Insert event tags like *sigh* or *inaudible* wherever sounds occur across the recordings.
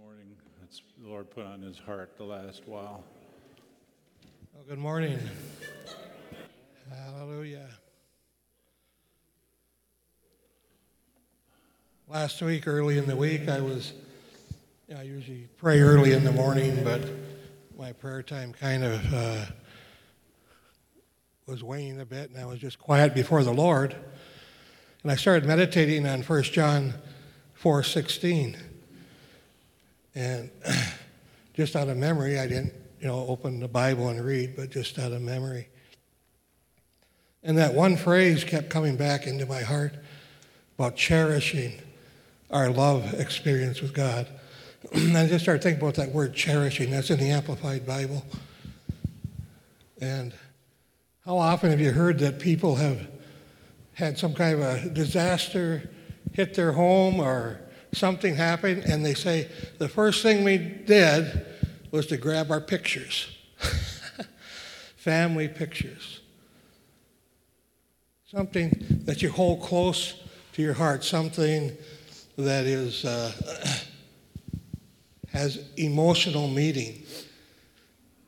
morning. That's the Lord put on his heart the last while. Well, good morning. Hallelujah. Last week, early in the week, I was, I usually pray early in the morning, but my prayer time kind of uh, was waning a bit, and I was just quiet before the Lord. And I started meditating on 1 John 4:16. And *clears throat* just out of memory, I didn't, you know, open the Bible and read, but just out of memory. And that one phrase kept coming back into my heart about cherishing our love experience with God. and *clears throat* I just started thinking about that word cherishing. That's in the Amplified Bible. And how often have you heard that people have had some kind of a disaster hit their home or something happened, and they say, the first thing we did was to grab our pictures, *laughs* family pictures. Something that you hold close to your heart, something that is, uh, *clears throat* has emotional meaning,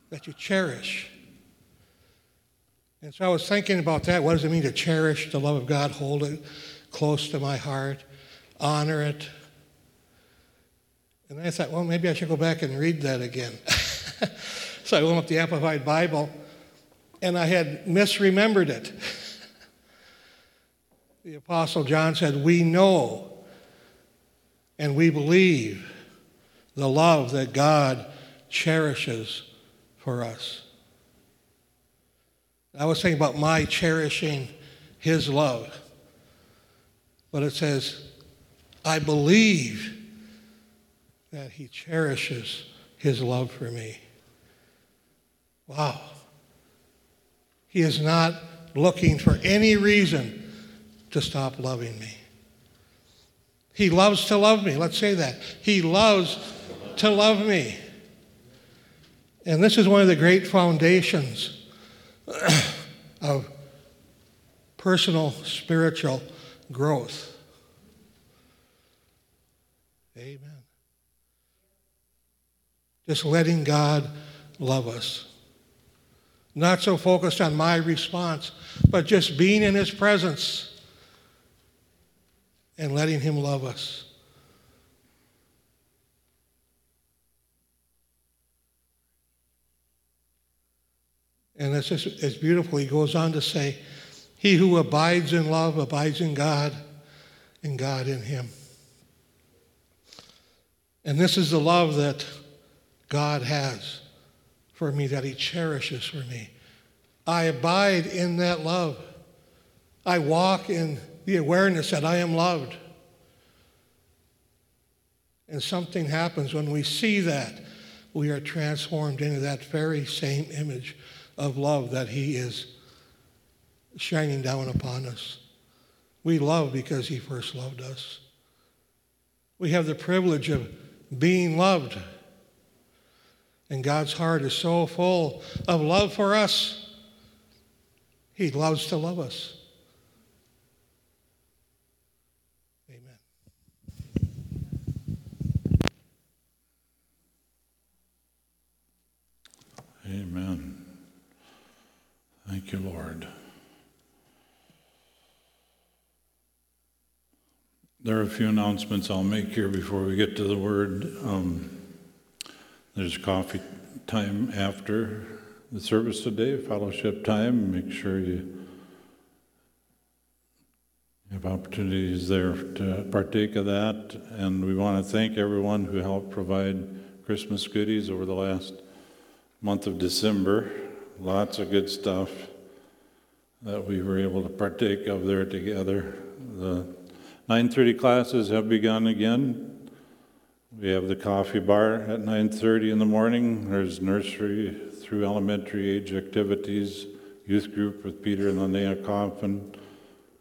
that you cherish. And so I was thinking about that. What does it mean to cherish the love of God, hold it close to my heart, honor it? And I thought, well, maybe I should go back and read that again. *laughs* so I went up the Amplified Bible, and I had misremembered it. *laughs* the Apostle John said, We know and we believe the love that God cherishes for us. I was thinking about my cherishing his love. But it says, I believe that he cherishes his love for me. Wow. He is not looking for any reason to stop loving me. He loves to love me. Let's say that. He loves to love me. And this is one of the great foundations *clears throat* of personal spiritual growth. Amen. Just letting God love us. Not so focused on my response, but just being in His presence and letting Him love us. And it's just it's beautiful. He goes on to say, He who abides in love abides in God, and God in him. And this is the love that God has for me, that He cherishes for me. I abide in that love. I walk in the awareness that I am loved. And something happens when we see that. We are transformed into that very same image of love that He is shining down upon us. We love because He first loved us. We have the privilege of being loved. And God's heart is so full of love for us. He loves to love us. Amen. Amen. Thank you, Lord. There are a few announcements I'll make here before we get to the word. Um, there's coffee time after the service today, fellowship time. Make sure you have opportunities there to partake of that. And we want to thank everyone who helped provide Christmas goodies over the last month of December. Lots of good stuff that we were able to partake of there together. The 9:30 classes have begun again. We have the coffee bar at 9:30 in the morning. There's nursery through elementary age activities, youth group with Peter and Linnea Coffin,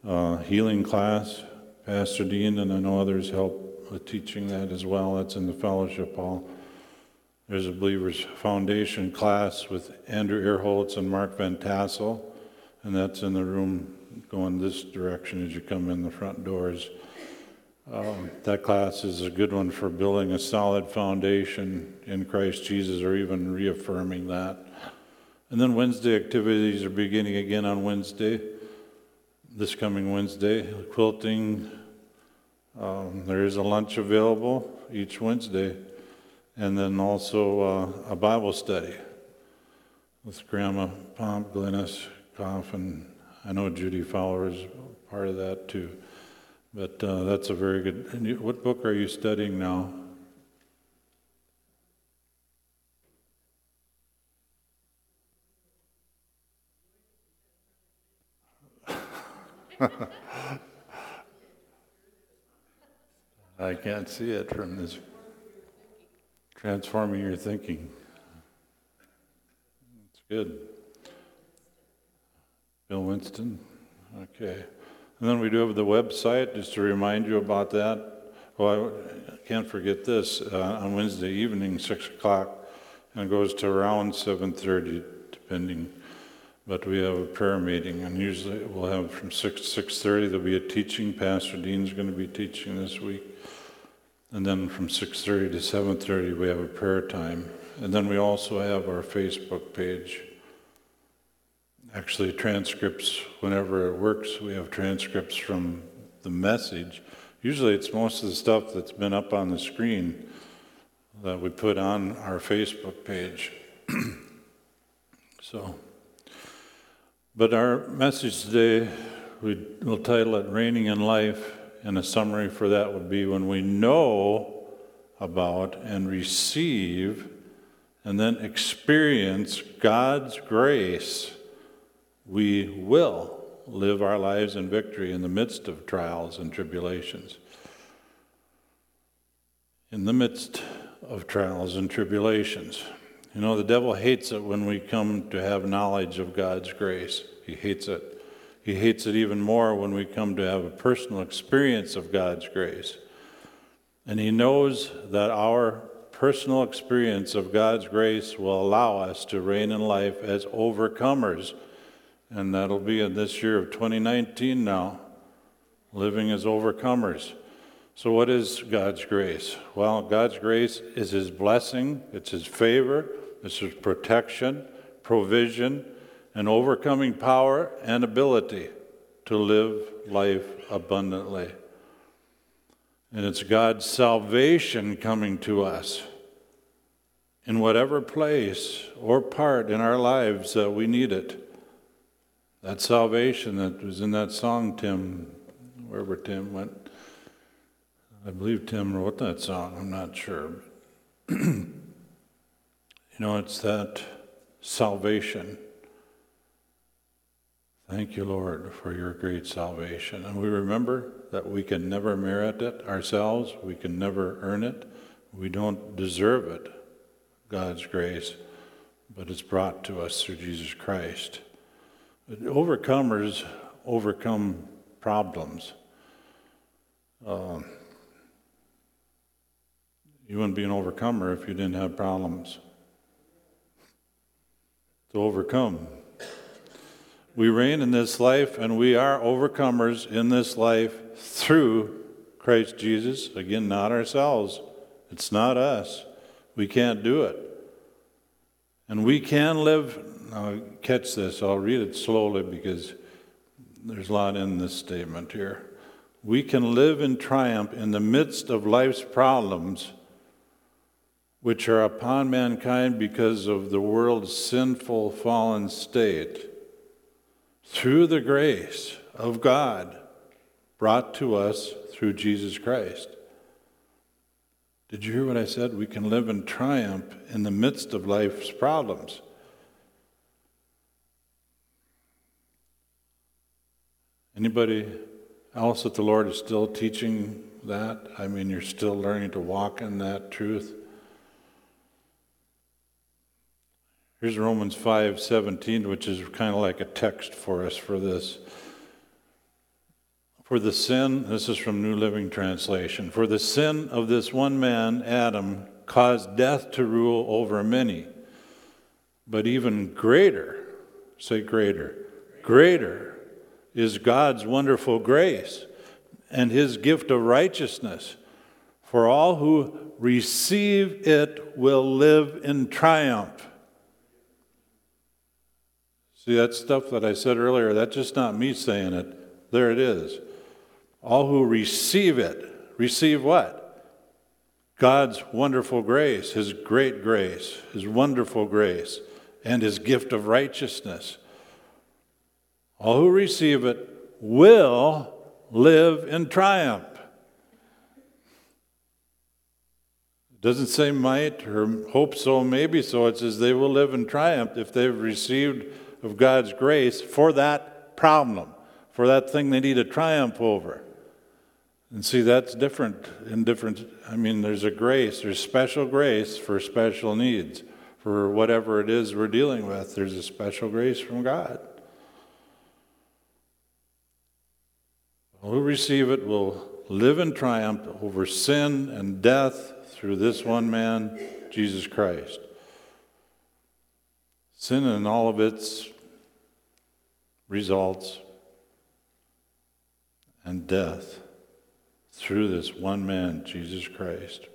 uh, healing class. Pastor Dean and I know others help with teaching that as well. That's in the fellowship hall. There's a Believers Foundation class with Andrew Earholtz and Mark Van Tassel, and that's in the room going this direction as you come in the front doors. Um, that class is a good one for building a solid foundation in Christ Jesus or even reaffirming that. And then Wednesday activities are beginning again on Wednesday, this coming Wednesday. Quilting, um, there is a lunch available each Wednesday, and then also uh, a Bible study with Grandma Pomp, Glennis Coffin. I know Judy Fowler is part of that too. But uh, that's a very good. You, what book are you studying now? *laughs* I can't see it from this. Transforming your thinking. That's good. Bill Winston? Okay. And then we do have the website, just to remind you about that. Well, I can't forget this, uh, on Wednesday evening, 6 o'clock, and it goes to around 7.30, depending. But we have a prayer meeting, and usually we'll have from 6 to 6.30, there'll be a teaching. Pastor Dean's going to be teaching this week. And then from 6.30 to 7.30, we have a prayer time. And then we also have our Facebook page actually transcripts whenever it works. We have transcripts from the message. Usually it's most of the stuff that's been up on the screen that we put on our Facebook page. *clears throat* so, but our message today, we will title it Reigning in Life, and a summary for that would be when we know about and receive and then experience God's grace we will live our lives in victory in the midst of trials and tribulations. In the midst of trials and tribulations. You know, the devil hates it when we come to have knowledge of God's grace. He hates it. He hates it even more when we come to have a personal experience of God's grace. And he knows that our personal experience of God's grace will allow us to reign in life as overcomers and that'll be in this year of 2019 now, living as overcomers. So, what is God's grace? Well, God's grace is His blessing, it's His favor, it's His protection, provision, and overcoming power and ability to live life abundantly. And it's God's salvation coming to us in whatever place or part in our lives that we need it. That salvation that was in that song, Tim, wherever Tim went, I believe Tim wrote that song, I'm not sure. *clears throat* you know, it's that salvation. Thank you, Lord, for your great salvation. And we remember that we can never merit it ourselves, we can never earn it, we don't deserve it, God's grace, but it's brought to us through Jesus Christ. Overcomers overcome problems. Uh, you wouldn't be an overcomer if you didn't have problems to overcome. We reign in this life and we are overcomers in this life through Christ Jesus. Again, not ourselves. It's not us. We can't do it. And we can live now, catch this. I'll read it slowly because there's a lot in this statement here. We can live in triumph in the midst of life's problems, which are upon mankind because of the world's sinful, fallen state, through the grace of God brought to us through Jesus Christ. Did you hear what I said? We can live in triumph in the midst of life's problems. Anybody else that the Lord is still teaching that? I mean, you're still learning to walk in that truth. Here's Romans 5:17, which is kind of like a text for us for this. For the sin, this is from New Living Translation, for the sin of this one man, Adam, caused death to rule over many. But even greater, say greater, greater is God's wonderful grace. and his gift of righteousness. For all who receive it will live in triumph. See, that stuff that I said earlier, that's just not me saying it. There it is. All who receive it, receive what? God's wonderful grace, His great grace, His wonderful grace, and His gift of righteousness. All who receive it will live in triumph. It doesn't say might or hope so, maybe so. It says they will live in triumph if they've received of God's grace for that problem, for that thing they need to triumph over. And see, that's different in different, I mean, there's a grace, there's special grace for special needs. For whatever it is we're dealing with, there's a special grace from God. Who receive it will live in triumph over sin and death through this one man, Jesus Christ. Sin and all of its results and death through this one man, Jesus Christ.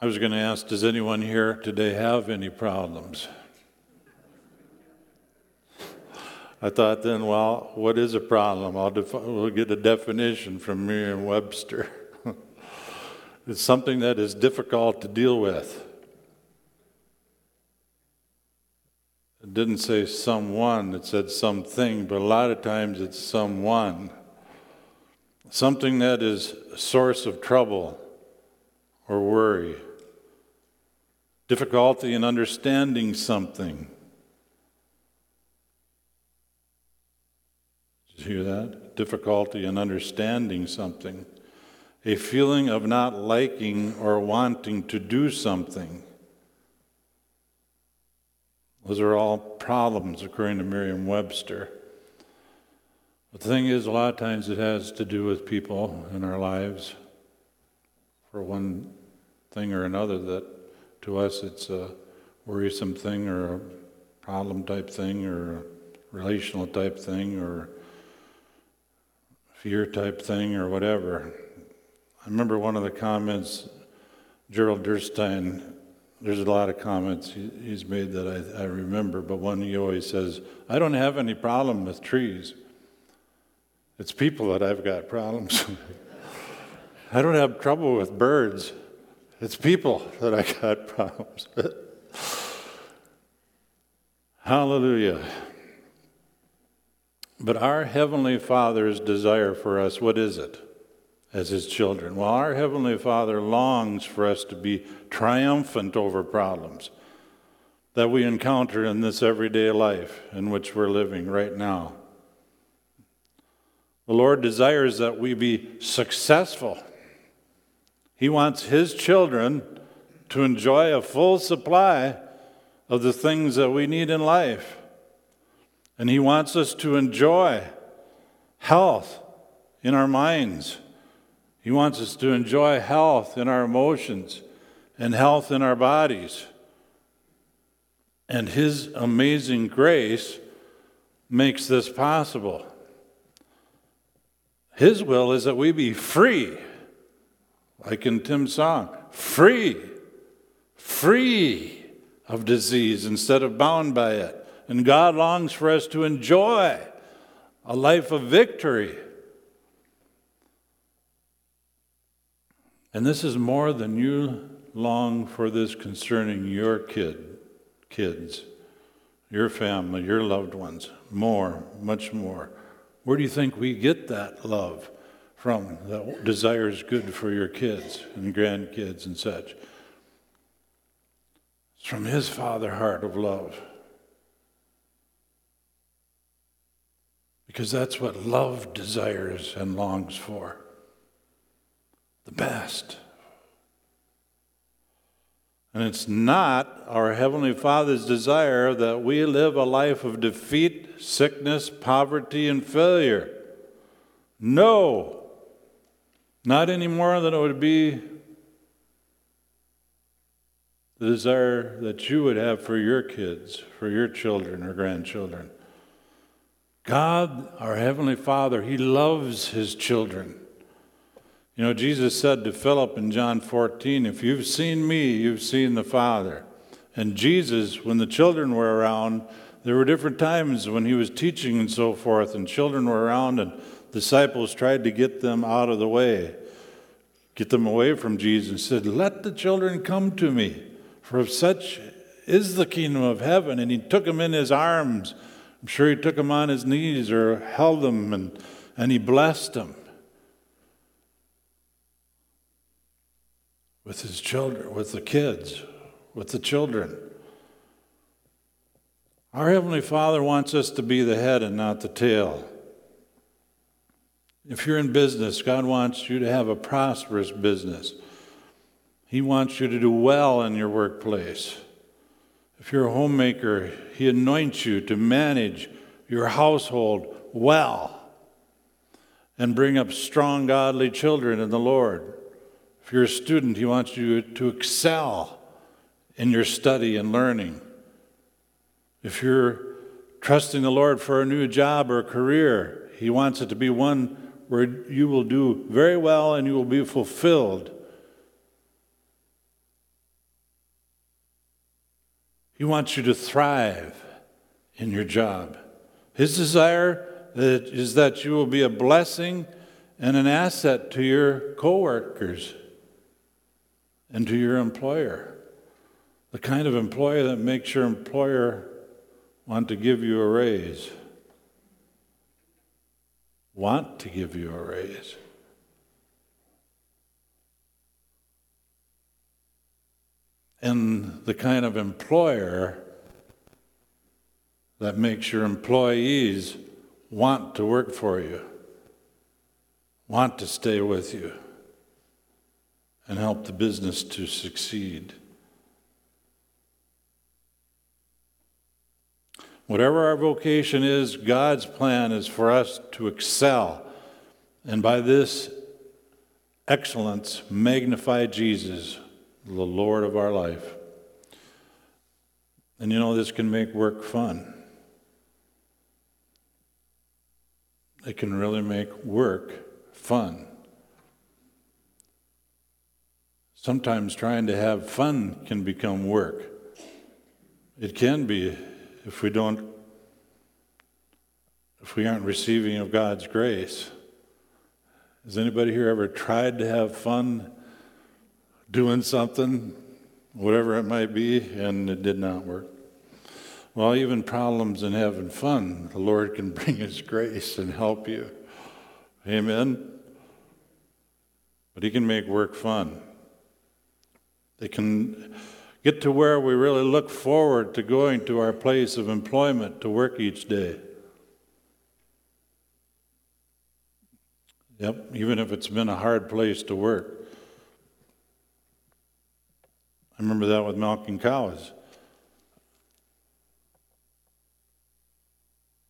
I was going to ask Does anyone here today have any problems? I thought then, well, what is a problem? I'll defi- we'll get a definition from Merriam Webster. *laughs* it's something that is difficult to deal with. It didn't say someone, it said something, but a lot of times it's someone. Something that is a source of trouble or worry. Difficulty in understanding something. You hear that? Difficulty in understanding something. A feeling of not liking or wanting to do something. Those are all problems, according to Merriam Webster. The thing is, a lot of times it has to do with people in our lives for one thing or another that to us it's a worrisome thing or a problem type thing or a relational type thing or fear type thing or whatever. I remember one of the comments, Gerald Derstine, there's a lot of comments he's made that I, I remember, but one he always says, I don't have any problem with trees. It's people that I've got problems. *laughs* I don't have trouble with birds. It's people that I got *laughs* problems with. Hallelujah. But our Heavenly Father's desire for us, what is it as His children? Well, our Heavenly Father longs for us to be triumphant over problems that we encounter in this everyday life in which we're living right now. The Lord desires that we be successful. He wants His children to enjoy a full supply of the things that we need in life. And He wants us to enjoy health in our minds. He wants us to enjoy health in our emotions and health in our bodies. And His amazing grace makes this possible. His will is that we be free, like in Tim's song free, free of disease instead of bound by it. And God longs for us to enjoy a life of victory. And this is more than you long for this concerning your kid, kids, your family, your loved ones. More, much more. Where do you think we get that love from that desires good for your kids and grandkids and such? It's from His Father heart of love. Because that's what love desires and longs for the best. And it's not our Heavenly Father's desire that we live a life of defeat, sickness, poverty, and failure. No, not any more than it would be the desire that you would have for your kids, for your children or grandchildren. God, our Heavenly Father, He loves His children. You know, Jesus said to Philip in John 14, If you've seen me, you've seen the Father. And Jesus, when the children were around, there were different times when he was teaching and so forth, and children were around, and disciples tried to get them out of the way, get them away from Jesus, said, Let the children come to me, for of such is the kingdom of heaven. And he took them in his arms. I'm sure he took them on his knees or held them, and, and he blessed them. With his children, with the kids, with the children. Our Heavenly Father wants us to be the head and not the tail. If you're in business, God wants you to have a prosperous business. He wants you to do well in your workplace. If you're a homemaker, He anoints you to manage your household well and bring up strong, godly children in the Lord. If you're a student, He wants you to excel in your study and learning. If you're trusting the Lord for a new job or career, He wants it to be one where you will do very well and you will be fulfilled. He wants you to thrive in your job. His desire is that you will be a blessing and an asset to your coworkers and to your employer. The kind of employer that makes your employer want to give you a raise want to give you a raise. And the kind of employer that makes your employees want to work for you, want to stay with you, and help the business to succeed. Whatever our vocation is, God's plan is for us to excel. And by this excellence, magnify Jesus, the Lord of our life. And you know, this can make work fun. It can really make work fun. Sometimes trying to have fun can become work. It can be if we don't, if we aren't receiving of God's grace. Has anybody here ever tried to have fun doing something, whatever it might be, and it did not work? Well, even problems and having fun, the Lord can *laughs* bring His grace and help you. Amen? But He can make work fun. They can get to where we really look forward to going to our place of employment to work each day. Yep, even if it's been a hard place to work. I remember that with milking cows.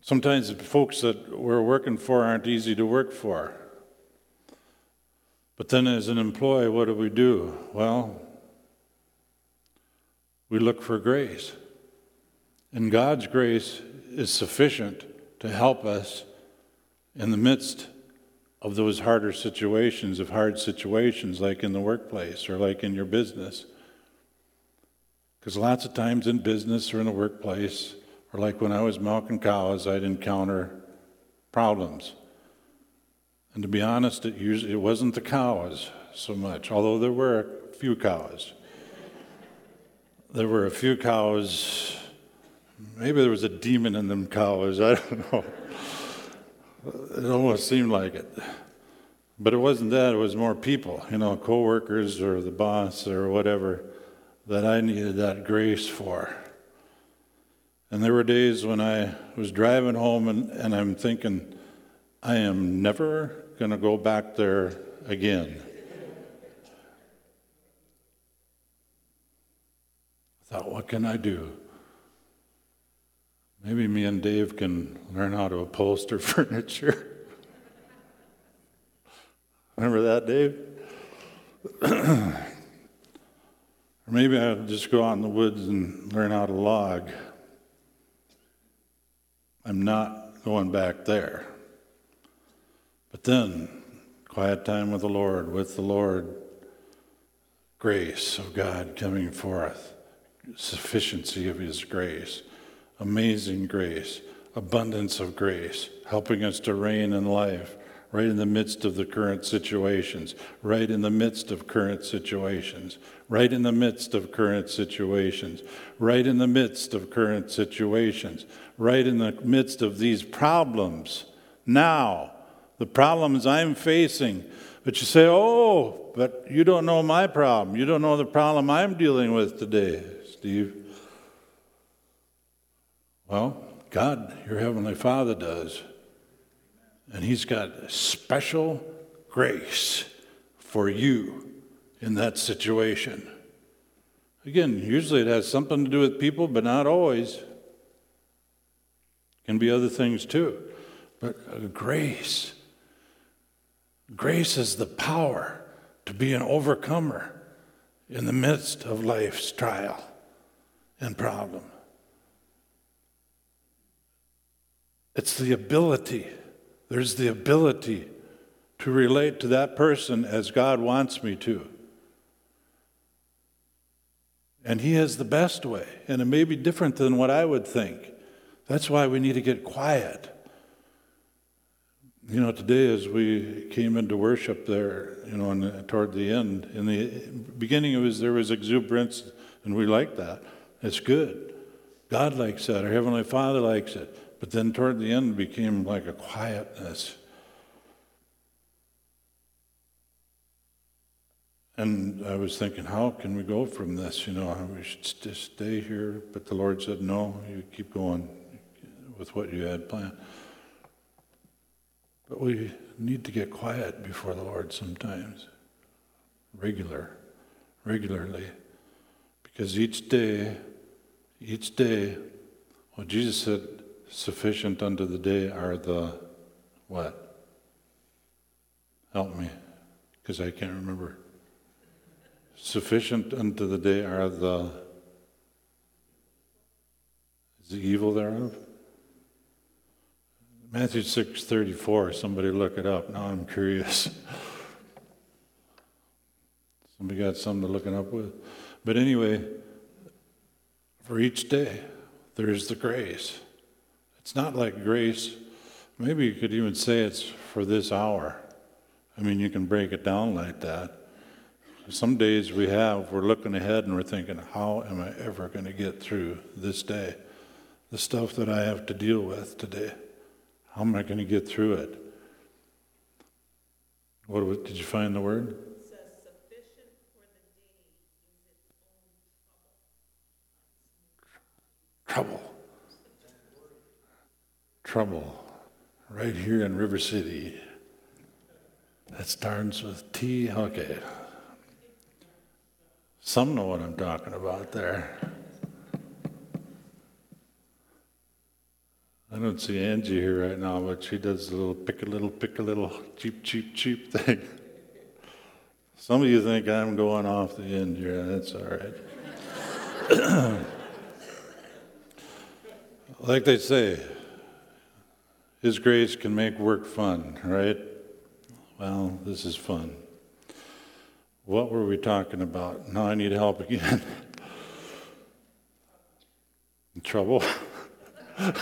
Sometimes the folks that we're working for aren't easy to work for. But then, as an employee, what do we do? Well, we look for grace. And God's grace is sufficient to help us in the midst of those harder situations, of hard situations like in the workplace or like in your business. Because lots of times in business or in the workplace, or like when I was milking cows, I'd encounter problems. And to be honest, it, usually, it wasn't the cows so much, although there were a few cows there were a few cows. Maybe there was a demon in them cows. I don't know. It almost seemed like it. But it wasn't that, it was more people, you know, coworkers or the boss or whatever that I needed that grace for. And there were days when I was driving home and, and I'm thinking, I am never going to go back there again. I thought, what can I do? Maybe me and Dave can learn how to upholster *laughs* furniture. Remember that, Dave? *clears throat* or maybe I'll just go out in the woods and learn how to log. I'm not going back there. But then, quiet time with the Lord, with the Lord, grace of God coming forth, sufficiency of His grace, amazing grace, abundance of grace, helping us to reign in life, right in the midst of the current situations, right in the midst of current situations, right in the midst of current situations, right in the midst of current situations, right in the midst of these problems now, the problems I'm facing. But you say, oh, but you don't know my problem. You don't know the problem I'm dealing with today, Steve. Well, God, your Heavenly Father, does. And He's got special grace for you in that situation. Again, usually it has something to do with people, but not always. It can be other things too. But grace. Grace is the power to be an overcomer in the midst of life's trial and problem. It's the ability, there's the ability to relate to that person as God wants me to. And He has the best way, and it may be different than what I would think. That's why we need to get quiet. You know, today as we came into worship there, you know, and toward the end, in the beginning it was there was exuberance, and we like that. It's good. God likes that. Our Heavenly Father likes it. But then toward the end, it became like a quietness. And I was thinking, how can we go from this? You know, we should just stay here. But the Lord said, no, you keep going with what you had planned. But we need to get quiet before the Lord sometimes, regular, regularly, because each day, each day, well, Jesus said, sufficient unto the day are the what? Help me, because I can't remember. Sufficient unto the day are the is the evil thereof? Matthew 6:34, somebody look it up. Now I'm curious. Somebody got something to look it up with. But anyway, for each day, there's the grace. It's not like grace. Maybe you could even say it's for this hour. I mean, you can break it down like that. Some days we have, we're looking ahead and we're thinking, how am I ever going to get through this day? The stuff that I have to deal with today. How am I going to get through it? What did you find the word? Trouble trouble right here in River City. That starts with T. Okay. Some know what I'm talking about there. I don't see Angie here right now, but she does a little pick a little, pick a little, cheap, cheap, cheap thing. Some of you think I'm going off the end here. That's all right. *coughs* like they say, his grace can make work fun, right? Well, this is fun. What were we talking about? Now I need help again. In *laughs* trouble? *laughs*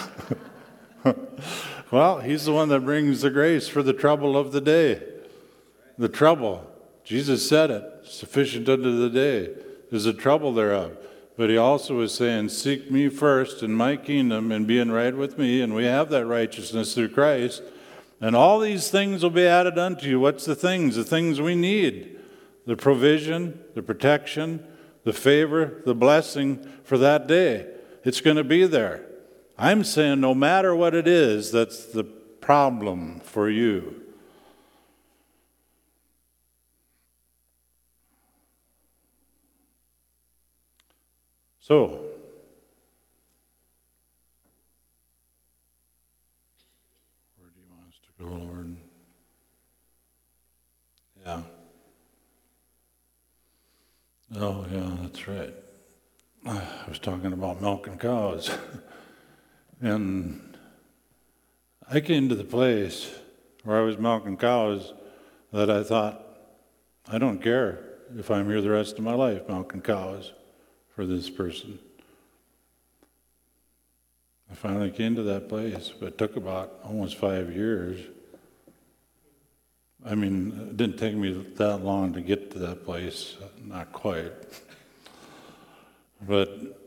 well, he's the one that brings the grace for the trouble of the day. The trouble. Jesus said it, sufficient unto the day. is the trouble thereof. But he also is saying, Seek me first in my kingdom and being right with me. And we have that righteousness through Christ. And all these things will be added unto you. What's the things? The things we need the provision, the protection, the favor, the blessing for that day. It's going to be there. I'm saying no matter what it is, that's the problem for you. So, where do you want us to go, Lord? Yeah. Oh, yeah, that's right. I was talking about milking cows. *laughs* and I came to the place where I was milking cows that I thought, I don't care if I'm here the rest of my life milking cows for this person. I finally came to that place, but it took about almost five years. I mean, it didn't take me that long to get to that place, not quite. But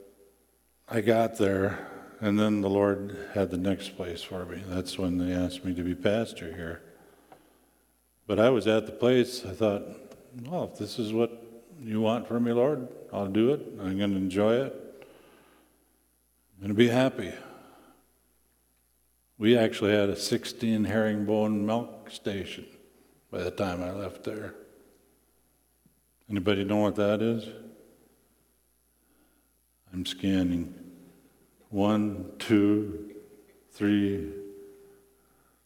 I got there, and then the Lord had the next place for me. That's when they asked me to be pastor here. But I was at the place, I thought, well, if this is what you want from me, Lord, I'll do it. I'm going to enjoy it. I'm going to be happy. We actually had a 16 herringbone milk station by the time I left there. Anybody know what that is? I'm scanning. One, two, three.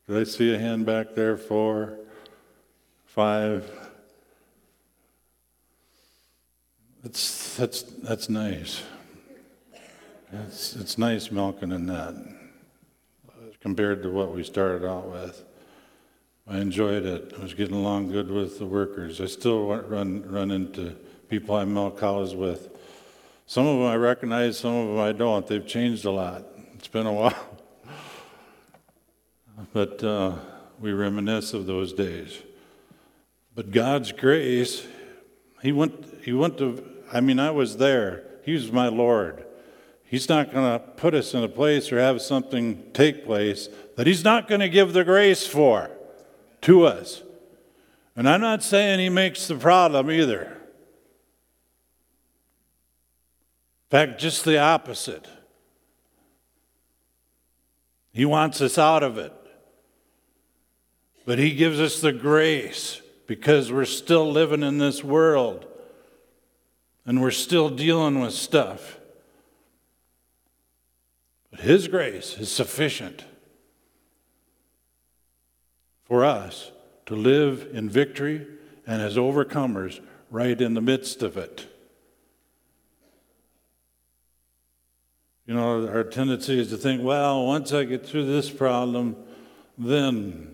Did I see a hand back there? Four, five. That's, that's, that's nice. It's, it's nice milking in that compared to what we started out with. I enjoyed it. I was getting along good with the workers. I still run run into people I milk cows with. Some of them I recognize, some of them I don't. They've changed a lot. It's been a *laughs* while, but uh, we reminisce of those days. But God's grace, He went. He went to. I mean, I was there. He was my Lord. He's not going to put us in a place or have something take place that He's not going to give the grace for to us. And I'm not saying He makes the problem either. In fact, just the opposite. He wants us out of it. But He gives us the grace because we're still living in this world and we're still dealing with stuff. But His grace is sufficient for us to live in victory and as overcomers right in the midst of it. You know, our tendency is to think, well, once I get through this problem, then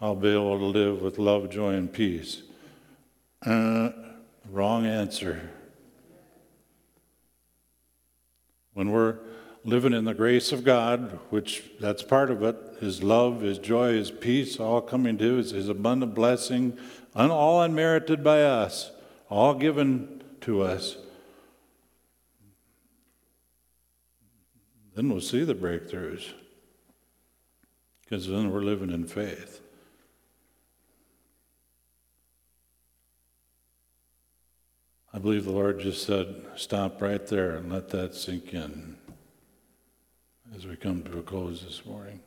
I'll be able to live with love, joy, and peace. Uh, wrong answer. When we're living in the grace of God, which that's part of it, His love, His joy, His peace, all coming to His, His abundant blessing, all unmerited by us, all given to us. Then we'll see the breakthroughs, because then we're living in faith. I believe the Lord just said, stop right there and let that sink in as we come to a close this morning.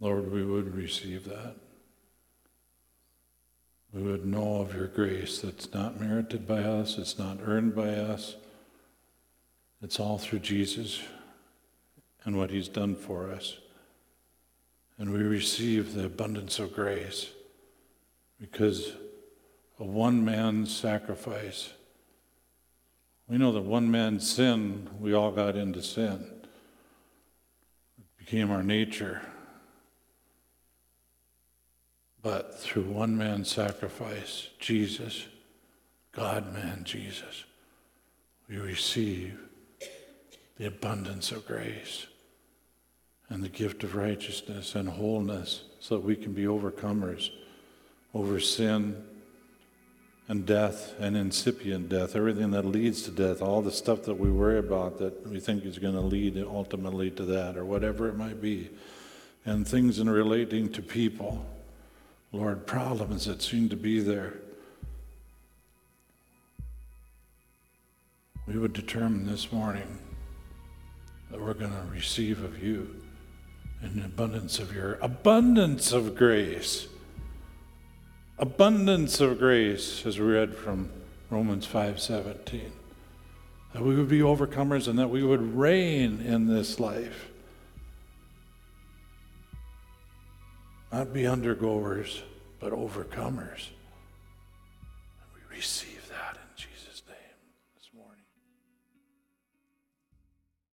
Lord, we would receive that. We would know of your grace that's not merited by us, it's not earned by us. It's all through Jesus and what he's done for us. And we receive the abundance of grace because of one man's sacrifice. We know that one man's sin, we all got into sin. It became our nature. But through one man's sacrifice, Jesus, God man Jesus, we receive the abundance of grace and the gift of righteousness and wholeness so that we can be overcomers over sin and death and incipient death, everything that leads to death, all the stuff that we worry about that we think is going to lead ultimately to that, or whatever it might be, and things in relating to people. Lord, problems that seem to be there. We would determine this morning that we're going to receive of you an abundance of your abundance of grace abundance of grace, as we read from Romans 5:17. That we would be overcomers and that we would reign in this life. Not be undergoers, but overcomers. And we receive